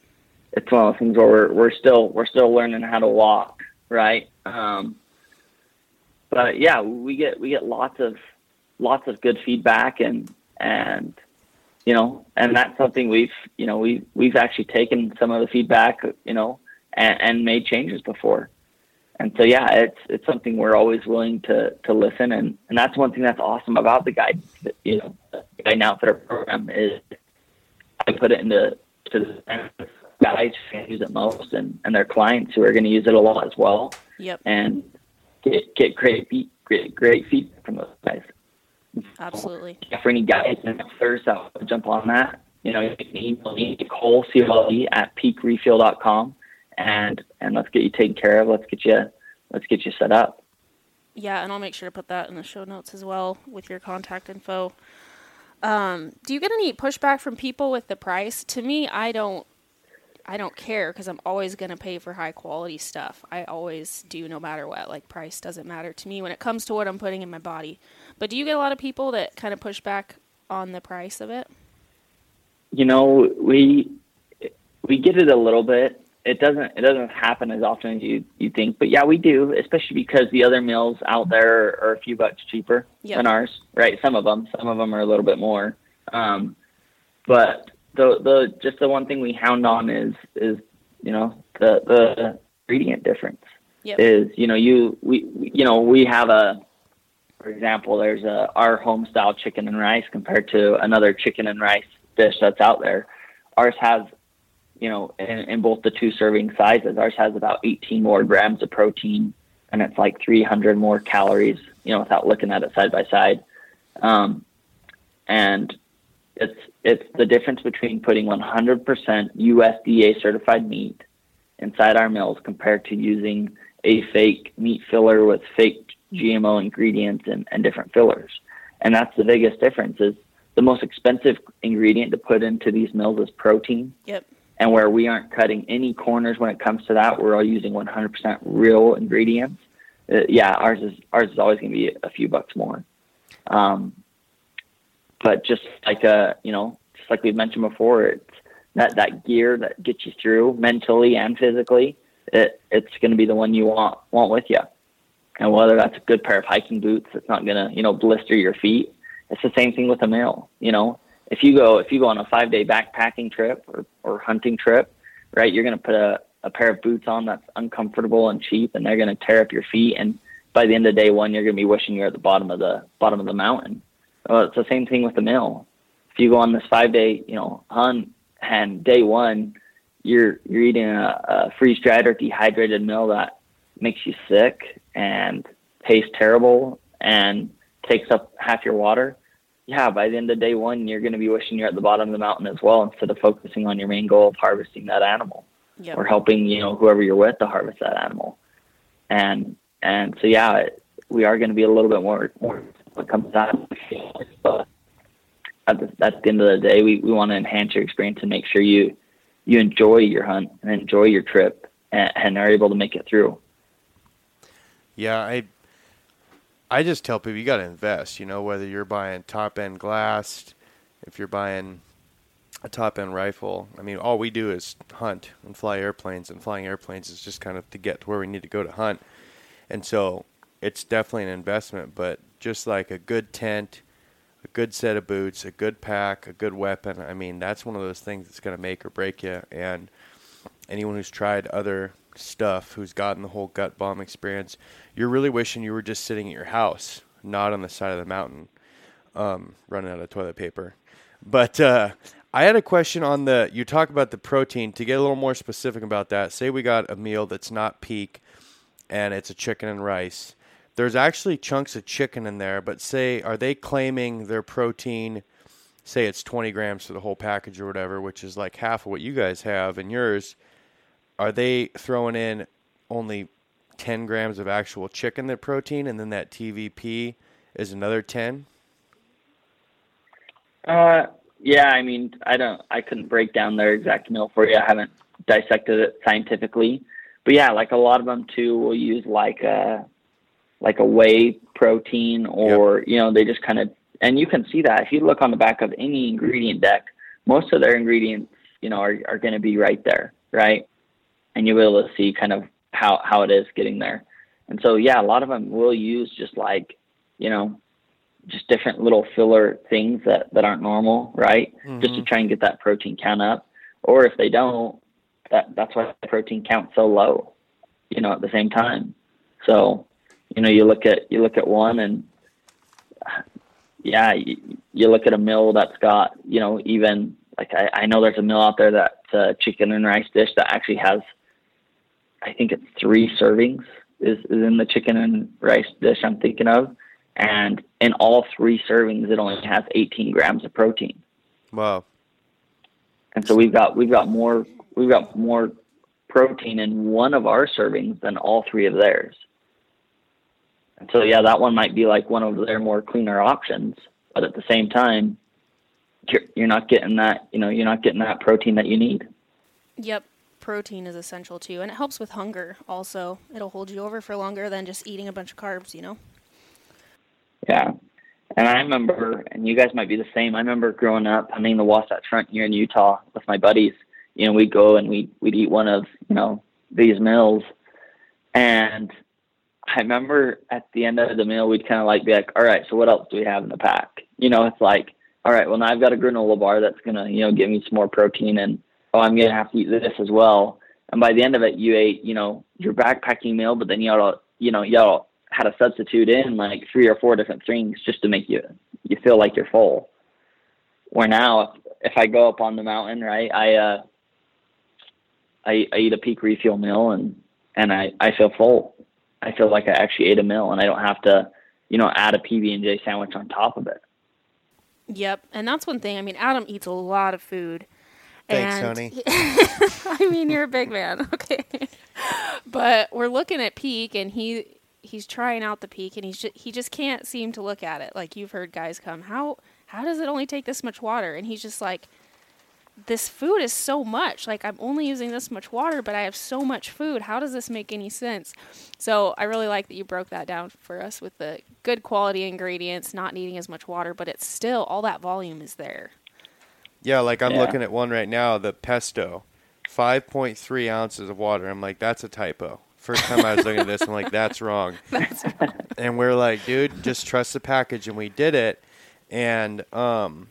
it's one of those things where we're we're still we're still learning how to walk, right? Um, but yeah, we get we get lots of lots of good feedback and and you know, and that's something we've you know we we've actually taken some of the feedback, you know, and, and made changes before. And so yeah, it's it's something we're always willing to to listen and and that's one thing that's awesome about the guide you know the guide outfitter program is I put it into to the guys who use it most and, and their clients who are going to use it a lot as well Yep. and get get great great great feedback from those guys. Absolutely. For any guys and outfitters that to jump on that, you know, you can email me Nicole C O L E at peakrefuel.com and and let's get you taken care of. Let's get you let's get you set up. Yeah, and I'll make sure to put that in the show notes as well with your contact info. Um, do you get any pushback from people with the price? To me, I don't. I don't care because I'm always going to pay for high quality stuff. I always do, no matter what. Like price doesn't matter to me when it comes to what I'm putting in my body. But do you get a lot of people that kind of push back on the price of it? You know, we we get it a little bit. It doesn't it doesn't happen as often as you you think, but yeah, we do, especially because the other meals out there are, a few bucks cheaper Yep. than ours, right? Some of them, some of them are a little bit more. Um, but the the just the one thing we hound on is is you know the the ingredient difference Yep. is you know you we- you know we have a for example there's a our home style chicken and rice compared to another chicken and rice dish that's out there. Ours has you know in, in both the two serving sizes ours has about 18 more grams of protein and it's like 300 more calories you know without looking at it side by side. Um, and it's it's the difference between putting 100% USDA certified meat inside our meals compared to using a fake meat filler with fake GMO ingredients and, and different fillers. And that's the biggest difference is the most expensive ingredient to put into these mills is protein. Yep. And where we aren't cutting any corners when it comes to that, we're all using 100% real ingredients. Uh, yeah, ours is ours is always going to be a few bucks more. Um, but just like uh, you know, just like we've mentioned before, it's that that gear that gets you through mentally and physically. It it's going to be the one you want want with you. And whether that's a good pair of hiking boots that's not going to you know blister your feet, it's the same thing with a meal. You know, if you go if you go on a five day backpacking trip or, or hunting trip, right, you're going to put a, a pair of boots on that's uncomfortable and cheap, and they're going to tear up your feet. And by the end of day one, you're going to be wishing you're at the bottom of the bottom of the mountain. Well, it's the same thing with the meal. If you go on this five day, you know, hunt and day one, you're you're eating a, a freeze dried or dehydrated meal that makes you sick and tastes terrible and takes up half your water. Yeah, by the end of day one, you're going to be wishing you're at the bottom of the mountain as well, instead of focusing on your main goal of harvesting that animal Yep. or helping you know whoever you're with to harvest that animal. And and so yeah, it, we are going to be a little bit more more when it comes to that. But at the, at the end of the day, we, we want to enhance your experience and make sure you you enjoy your hunt and enjoy your trip and, and are able to make it through. Yeah, I I just tell people you got to invest. You know, whether you're buying top end glassed, if you're buying a top end rifle. I mean, all we do is hunt and fly airplanes, and flying airplanes is just kind of to get to where we need to go to hunt. And so it's definitely an investment, but just like a good tent, a good set of boots, a good pack, a good weapon, I mean, that's one of those things that's going to make or break you. And anyone who's tried other stuff, who's gotten the whole gut bomb experience, you're really wishing you were just sitting at your house, not on the side of the mountain, um, running out of toilet paper. But uh, I had a question on the. You talk about the protein. To get a little more specific about that, say we got a meal that's not peak, and it's a chicken and rice. There's actually chunks of chicken in there, but say, are they claiming their protein? Say it's 20 grams for the whole package or whatever, which is like half of what you guys have and yours. Are they throwing in only 10 grams of actual chicken that protein, and then that TVP is another 10? Uh, yeah, I mean, I don't, I couldn't break down their exact meal for you. I haven't dissected it scientifically, but yeah, like a lot of them too will use like a, like a whey protein or, you know, they just kind of, and you can see that if you look on the back of any ingredient deck, most of their ingredients, you know, are, are going to be right there, right? And you'll be able to see kind of how, how it is getting there. And so, yeah, a lot of them will use just like, you know, just different little filler things that, that aren't normal, right? Just to mm-hmm. try and get that protein count up. Or if they don't, that that's why the protein count's so low, you know, at the same time. So, you know, you look at you look at one and yeah, you, you look at a meal that's got, you know, even like I, I know there's a meal out there that's a uh, chicken and rice dish that actually has I think it's three servings is, is in the chicken and rice dish I'm thinking of. And in all three servings, it only has 18 grams of protein. Wow. And so we've got we've got more we've got more protein in one of our servings than all three of theirs. And so yeah, that one might be like one of their more cleaner options, but at the same time, you're, you're not getting that you know you're not getting that protein that you need. Yep. Protein is essential too, and it helps with hunger. Also, it'll hold you over for longer than just eating a bunch of carbs. You know. Yeah. And I remember, and you guys might be the same. I remember growing up hunting the Wasatch Front here in Utah with my buddies. You know, we'd go and we'd we'd eat one of you know these meals, and I remember at the end of the meal we'd kind of like be like, all right, so what else do we have in the pack? You know, it's like, all right, well now I've got a granola bar that's gonna you know give me some more protein, and oh I'm gonna have to eat this as well. And by the end of it, you ate you know your backpacking meal, but then you all you know you all had to substitute in like three or four different things just to make you you feel like you're full. Where now, if, if I go up on the mountain, right, I uh, I, I eat a peak refuel meal and and I I feel full. I feel like I actually ate a meal, and I don't have to, you know, add a PB and J sandwich on top of it. Yep, and that's one thing. I mean, Adam eats a lot of food. Thanks, honey. [LAUGHS] I mean, you're a big man, [LAUGHS] okay. but we're looking at peak, and he he's trying out the peak, and he's just, he just can't seem to look at it. Like you've heard guys come, how how does it only take this much water? And he's just like, this food is so much. Like I'm only using this much water, but I have so much food. How does this make any sense? So I really like that you broke that down for us with the good quality ingredients, not needing as much water, but it's still all that volume is there. Yeah, like I'm Yeah. looking at one right now, the pesto, 5.3 ounces of water. I'm like, that's a typo. First time I was looking at this, I'm like, [LAUGHS] that's wrong. and we're like, dude, just trust the package. And we did it. And um,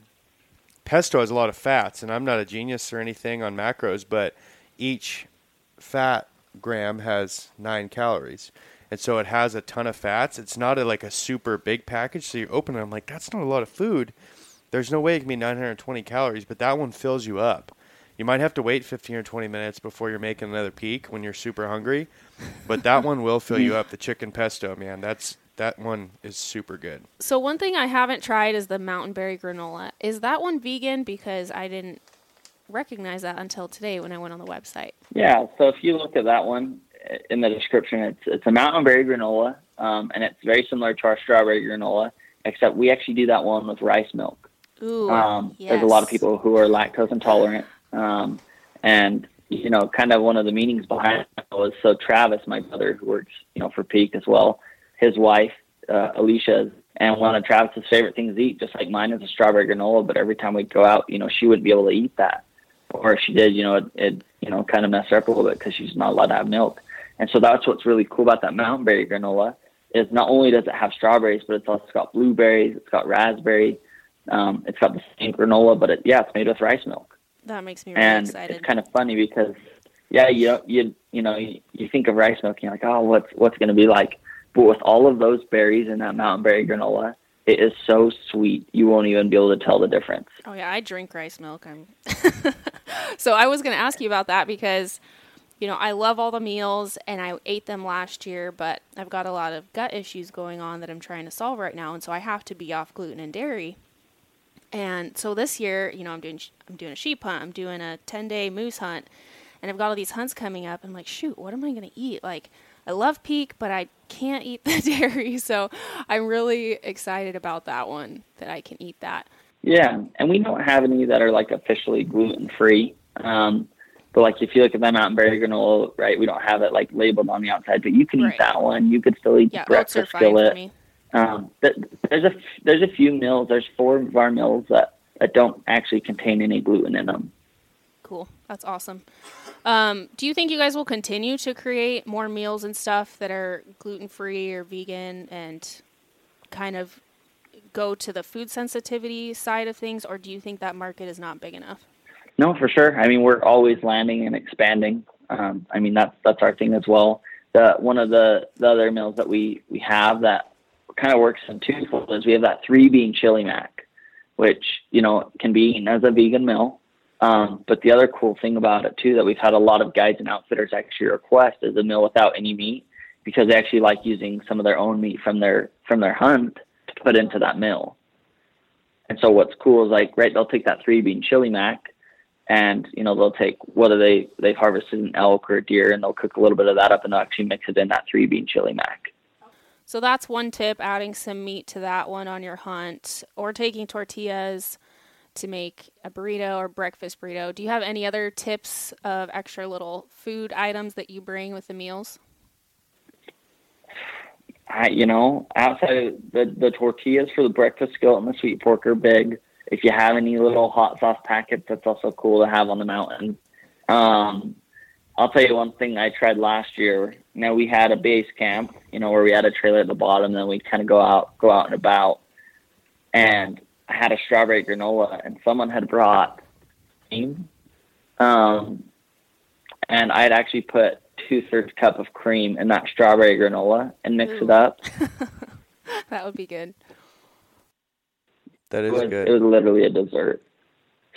pesto has a lot of fats. And I'm not a genius or anything on macros, but each fat gram has nine calories. and so it has a ton of fats. It's not a, like a super big package, so you open it. I'm like, that's not a lot of food. There's no way it can be 920 calories, but that one fills you up. You might have to wait 15 or 20 minutes before you're making another peak when you're super hungry, but that one will fill you up. The chicken pesto, man, that's that one is super good. So one thing I haven't tried is the mountain berry granola. Is that one vegan? Because I didn't recognize that until today when I went on the website. Yeah, so if you look at that one uh, in the description, it's it's a mountain berry granola, um, and it's very similar to our strawberry granola, except we actually do that one with rice milk. Ooh, Um, yes. There's a lot of people who are lactose intolerant, um, and you know, kind of one of the meanings behind it was so Travis, my brother, who works you know for Peak as well, his wife uh, Alicia, and one of Travis's favorite things to eat, just like mine, is a strawberry granola. But every time we'd go out, you know, she wouldn't be able to eat that, or if she did, you know, it, it you know kind of messed her up a little bit because she's not allowed to have milk. And so that's what's really cool about that mountain berry granola is not only does it have strawberries, but it's also got blueberries, it's got raspberry, um, it's got the same granola, but it, yeah, it's made with rice milk. That makes me really And excited. it's kind of funny because yeah, you you you know you, you think of rice milk, and you're like, oh, what's what's going to be like? But with all of those berries in that mountain berry granola, it is so sweet you won't even be able to tell the difference. Oh yeah, I drink rice milk. I'm [LAUGHS] so I was going to ask you about that because you know I love all the meals and I ate them last year, but I've got a lot of gut issues going on that I'm trying to solve right now, and so I have to be off gluten and dairy. And so this year, you know, I'm doing I'm doing a sheep hunt, I'm doing a 10 day moose hunt, and I've got all these hunts coming up. I'm like, shoot, what am I going to eat? Like, I love peak, but I can't eat [LAUGHS] the dairy, so I'm really excited about that one that I can eat that. Yeah, and we don't have any that are like officially gluten free. Um, but like if you look at that mountain berry granola, right, we don't have it like labeled on the outside, but you can Right. eat that one. You could still eat Yeah, the oats are breakfast skillet. Um, th- there's a f- there's a few meals. There's four of our meals that that don't actually contain any gluten in them. Cool. That's awesome. Um, do you think you guys will continue to create more meals and stuff that are gluten free or vegan and kind of go to the food sensitivity side of things, or do you think that market is not big enough? No, for sure. I mean, we're always landing and expanding. Um, I mean, that's that's our thing as well. The one of the the other meals that we we have that kind of works in twofold is we have that three bean chili mac, which you know can be eaten as a vegan meal. Um, but the other cool thing about it too that we've had a lot of guides and outfitters actually request is a meal without any meat because they actually like using some of their own meat from their from their hunt to put into that meal. And so what's cool is like right they'll take that three bean chili mac and you know they'll take whether they they've harvested an elk or a deer and they'll cook a little bit of that up and they'll actually mix it in that three bean chili mac. So that's one tip adding some meat to that one on your hunt, or taking tortillas to make a burrito or breakfast burrito. Do you have any other tips of extra little food items that you bring with the meals? I, you know, outside the the tortillas for the breakfast skillet and the sweet pork are big. If you have any little hot sauce packets, that's also cool to have on the mountain. Um, I'll tell you one thing I tried last year. You know, we had a base camp, you know, where we had a trailer at the bottom, then we'd kind of go out, go out and about. And I had a strawberry granola, and someone had brought cream. Um, and I had actually put two thirds cup of cream in that strawberry granola and mix Ooh. it up. [LAUGHS] That would be good. That is It is was, good. it was literally a dessert.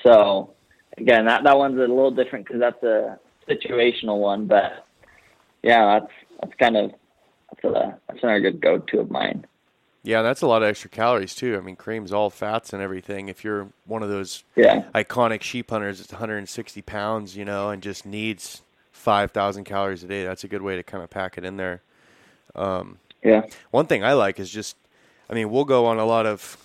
So again, that that one's a little different because that's a situational one, but yeah, that's that's kind of that's a that's another good go-to of mine. Yeah, that's a lot of extra calories too. I mean, cream's all fats and everything. If you're one of those Yeah, iconic sheep hunters it's 160 pounds, you know, and just needs 5,000 calories a day, that's a good way to kind of pack it in there. Um, yeah, One thing I like is just, I mean, we'll go on a lot of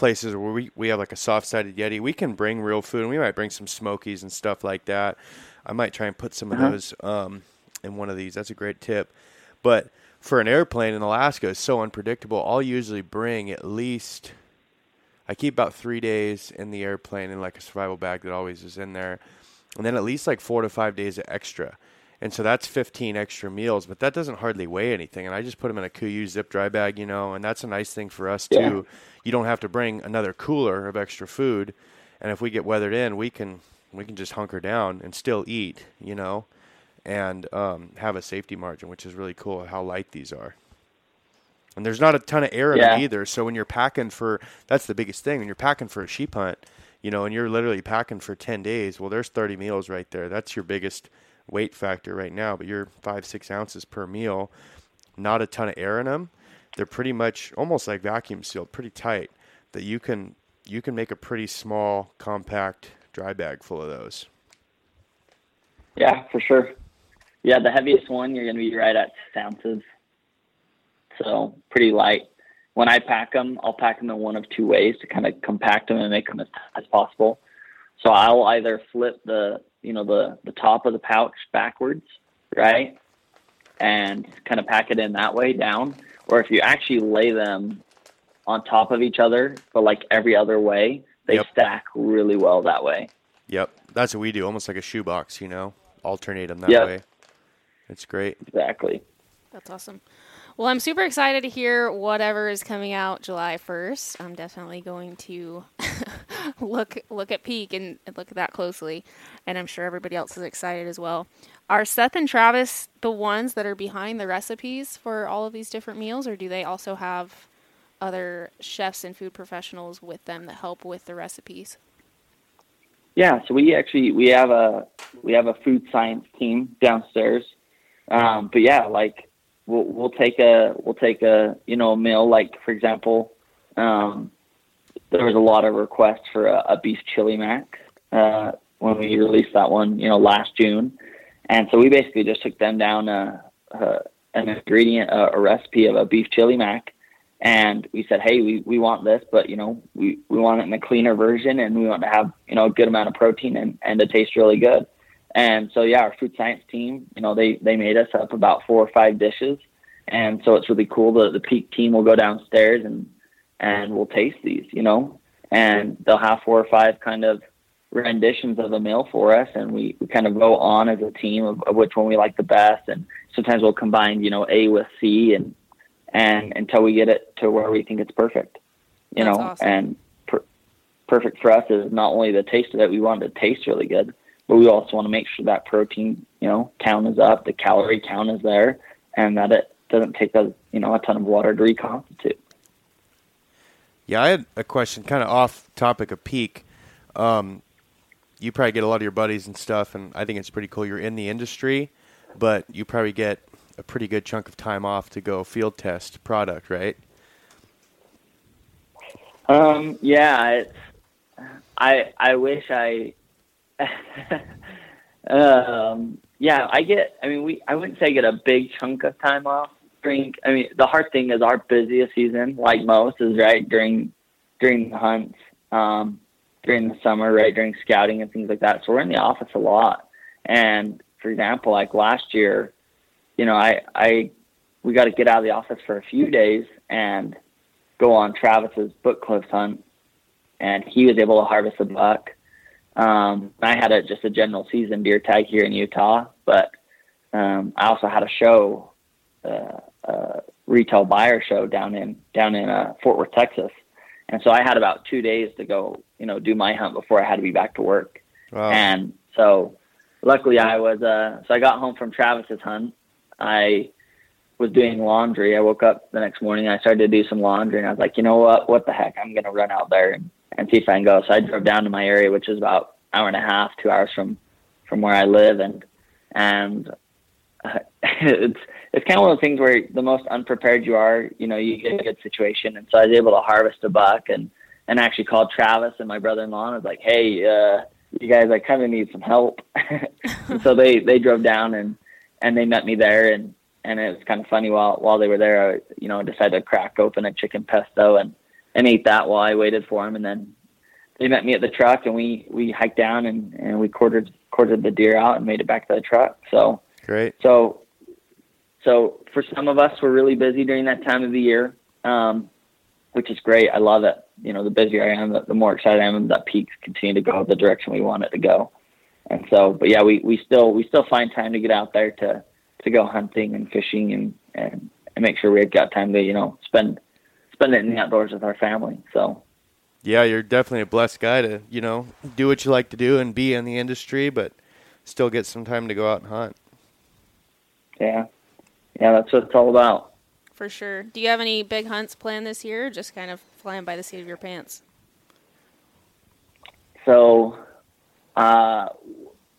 places where we, we have like a soft sided Yeti. We can bring real food and we might bring some smokies and stuff like that. I might try and put some of those um, in one of these. That's a great tip. But for an airplane in Alaska, it's so unpredictable. I'll usually bring at least, I keep about three days in the airplane in like a survival bag that always is in there. And then at least like four to five days of extra. And so that's 15 extra meals, but that doesn't hardly weigh anything. And I just put them in a KUIU zip dry bag, you know, and that's a nice thing for us Yeah. too. You don't have to bring another cooler of extra food. And if we get weathered in, we can we can just hunker down and still eat, you know. and um, have a safety margin, which is really cool. How light these are. And there's not a ton of air in Yeah. either. So when you're packing for, that's the biggest thing. When you're packing for a sheep hunt, you know, and you're literally packing for 10 days, well, there's 30 meals right there. That's your biggest weight factor right now. But you're five, six ounces per meal, not a ton of air in them. They're pretty much almost like vacuum sealed, pretty tight. That you can you can make a pretty small, compact dry bag full of those. Yeah, for sure. Yeah, the heaviest one you're going to be right at six ounces. So pretty light. When I pack them, I'll pack them in one of two ways to kind of compact them and make them as as possible. So I'll either flip the you know the the top of the pouch backwards, right, and kind of pack it in that way down. Or if you actually lay them on top of each other, but like every other way, they Yep. stack really well that way. Yep, that's what we do, almost like a shoebox. You know, alternate them that Yep. way. It's great. Exactly. That's awesome. Well, I'm super excited to hear whatever is coming out July 1st. I'm definitely going to [LAUGHS] [LAUGHS] look look at Peak and, look at that closely, and I'm sure everybody else is excited as well. Are Seth and Travis the ones that are behind the recipes for all of these different meals, or do they also have other chefs and food professionals with them that help with the recipes? Yeah, so we actually we have a we have a food science team downstairs. Um, but yeah, like we'll we'll take a we'll take a you know a meal like for example, um, there was a lot of requests for a, a beef chili mac uh, when we released that one you know last June, and so we basically just took them down a, a an ingredient a, a recipe of a beef chili mac and we said, hey, we, we want this, but you know, we, we want it in a cleaner version and we want to have, you know, a good amount of protein and, and to taste really good. And so, yeah, our food science team, you know, they, they made us up about four or five dishes. And so it's really cool. that the peak team will go downstairs and, and we'll taste these, you know, and they'll have four or five kind of renditions of a meal for us. And we, we kind of go on as a team of, of which one we like the best. And sometimes we'll combine, you know, A with C and, and until we get it to where we think it's perfect, you That's know, awesome. and per- perfect for us is not only the taste that we want to taste really good, but we also want to make sure that protein, you know, count is up, the calorie count is there, and that it doesn't take a, you know, a ton of water to reconstitute. Yeah, I had a question, kind of off topic of peak. Um, you probably get a lot of your buddies and stuff, and I think it's pretty cool. You're in the industry, but you probably get a pretty good chunk of time off to go field test product, right? Um, yeah, I I wish I. [LAUGHS] um, yeah, I get. I mean, we. I wouldn't say I get a big chunk of time off. During, I mean, the hard thing is our busiest season, like most, is right during during the hunts, um, during the summer, right during scouting and things like that. So we're in the office a lot. And for example, like last year, you know, I I we got to get out of the office for a few days and go on Travis's book close hunt, and he was able to harvest a buck. Um, I had a just a general season deer tag here in Utah, but um, I also had a show, uh, uh, retail buyer show down in down in uh, Fort Worth, Texas, and so I had about two days to go, you know, do my hunt before I had to be back to work. Wow. And so, luckily, I was. Uh, so I got home from Travis's hunt. I was doing laundry. I woke up the next morning. I started to do some laundry, and I was like, you know what? What the heck? I'm gonna run out there and, and see if I can go. So I drove down to my area, which is about hour and a half, two hours from from where I live, and and uh, [LAUGHS] it's it's kind of one of those things where the most unprepared you are, you know, you get a good situation. And so I was able to harvest a buck and and actually called Travis and my brother-in-law and was like, hey, uh, you guys, I kind of need some help. and [LAUGHS] so they they drove down and and they met me there and and it was kind of funny while while they were there, I, you know, decided to crack open a chicken pesto and and ate that while I waited for them, and then they met me at the truck and we we hiked down and and we quartered quartered the deer out and made it back to the truck. So Great. so so for some of us, we're really busy during that time of the year, um, which is great. I love it. You know, the busier I am, the, the more excited I am that peaks continue to go the direction we want it to go. And so, but yeah, we, we still we still find time to get out there to to go hunting and fishing and and, and make sure we've got time to you know spend spend it in the outdoors with our family. So Yeah, you're definitely a blessed guy to, you know, do what you like to do and be in the industry, but still get some time to go out and hunt. Yeah, yeah, that's what it's all about. For sure. Do you have any big hunts planned this year? Or just kind of flying by the seat of your pants. So, uh,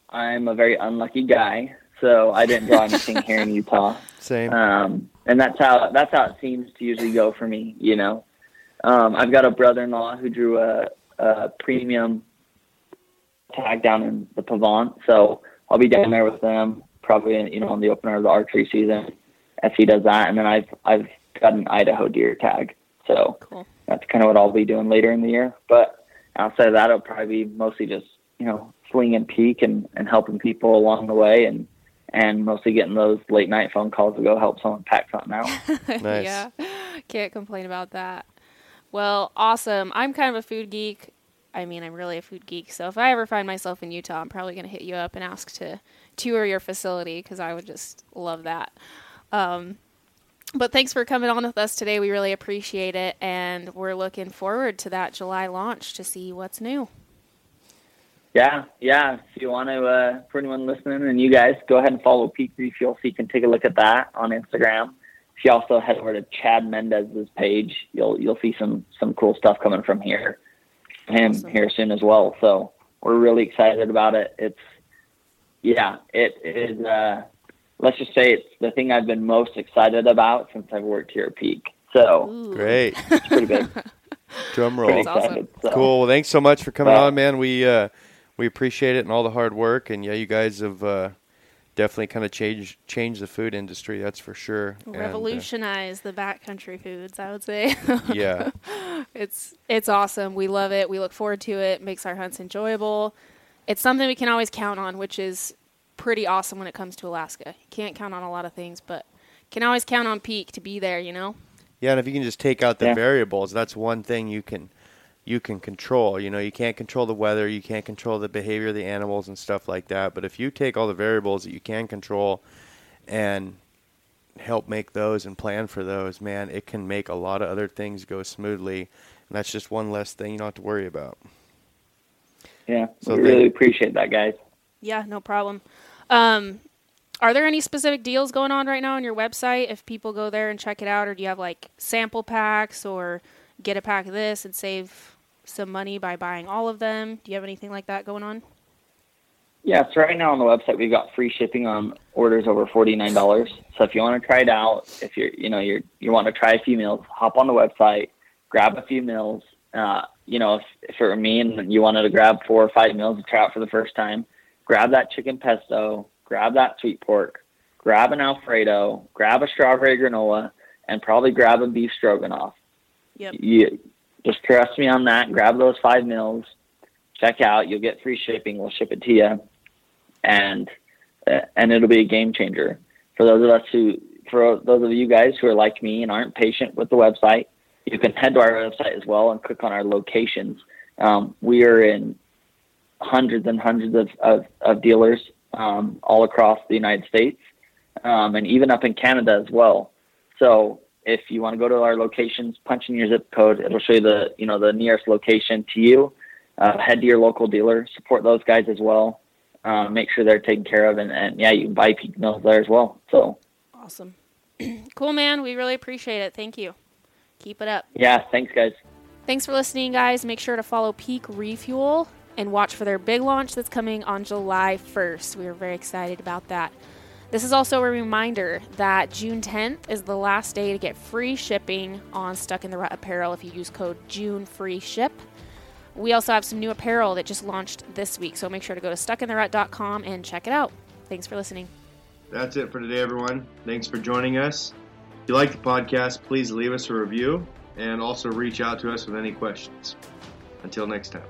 I'm a very unlucky guy. So I didn't draw anything here in [LAUGHS] Utah. Same. Um, and that's how that's how it seems to usually go for me. You know, um, I've got a brother-in-law who drew a, a premium tag down in the Pavant, so I'll be down there with them probably you know on the opener of the archery season as he does that, and then I've I've got an Idaho deer tag, so Cool. that's kind of what I'll be doing later in the year. But outside of that, it'll probably be mostly just you know swing and peak and and helping people along the way and. And mostly getting those late night phone calls to go help someone pack something out. [LAUGHS] Nice. yeah. Can't complain about that. Well, awesome. I'm kind of a food geek. I mean, I'm really a food geek. So if I ever find myself in Utah, I'm probably going to hit you up and ask to tour your facility because I would just love that. Um, but thanks for coming on with us today. We really appreciate it. And we're looking forward to that July launch to see what's new. Yeah, yeah. If you want to, uh, for anyone listening and you guys, go ahead and follow Peak Refuel so you can take a look at that on Instagram. If you also head over to Chad Mendes's page, you'll you'll see some some cool stuff coming from here, him Awesome. here soon as well. So we're really excited about it. It's yeah, it is. Uh, let's just say it's the thing I've been most excited about since I've worked here at Peak. So Ooh. Great. [LAUGHS] it's pretty big. Drum pretty roll. That's awesome. So. Cool. Well, thanks so much for coming Well- on, man. We uh, we appreciate it and all the hard work. And yeah, you guys have uh, definitely kind of changed changed the food industry. That's for sure. And, uh, Revolutionize the backcountry foods, I would say. [LAUGHS] yeah. It's it's awesome. We love it. We look forward to it. Makes our hunts enjoyable. It's something we can always count on, which is pretty awesome when it comes to Alaska. You can't count on a lot of things, but can always count on Peak to be there. You know. Yeah, and if you can just take out the Yeah. variables, that's one thing you can you can control. You know, you can't control the weather, you can't control the behavior of the animals and stuff like that. But if you take all the variables that you can control and help make those and plan for those, man, it can make a lot of other things go smoothly. And that's just one less thing you don't have to worry about. Yeah, So we really appreciate that, guys. Yeah, no problem. Um, are there any specific deals going on right now on your website if people go there and check it out, or do you have like sample packs or get a pack of this and save some money by buying all of them? Do you have anything like that going on? Yeah, so right now on the website we've got free shipping on orders over forty nine dollars. So if you want to try it out, if you're you know you're you want to try a few meals, hop on the website, grab a few meals. Uh, you know, if, if it were me and you wanted to grab four or five meals to try out for the first time, grab that chicken pesto, grab that sweet pork, grab an Alfredo, grab a strawberry granola, and probably grab a beef stroganoff. Yep. You just trust me on that. Grab those five meals. Check out. You'll get free shipping. We'll ship it to you, and uh, and it'll be a game changer for those of us who, for those of you guys who are like me and aren't patient with the website. You can head to our website as well and click on our locations. Um, we are in hundreds and hundreds of, of, of dealers um, all across the United States um, and even up in Canada as well. So if you want to go to our locations, punch in your zip code. It'll show you the you know the nearest location to you. Uh, head to your local dealer. Support those guys as well. Um, make sure they're taken care of, and, and yeah, you can buy peak mills there as well. So Awesome. [CLEARS THROAT] cool, man. We really appreciate it. Thank you. Keep it up. yeah, thanks guys. Thanks for listening, guys. Make sure to follow Peak Refuel and watch for their big launch that's coming on July 1st. We are very excited about that. This is also a reminder that June 10th is the last day to get free shipping on Stuck in the Rut apparel if you use code JUNEFREESHIP. We also have some new apparel that just launched this week, so make sure to go to stuckintherut.com and check it out. Thanks for listening. That's it for today, everyone. Thanks for joining us. If you like the podcast, please leave us a review and also reach out to us with any questions. Until next time.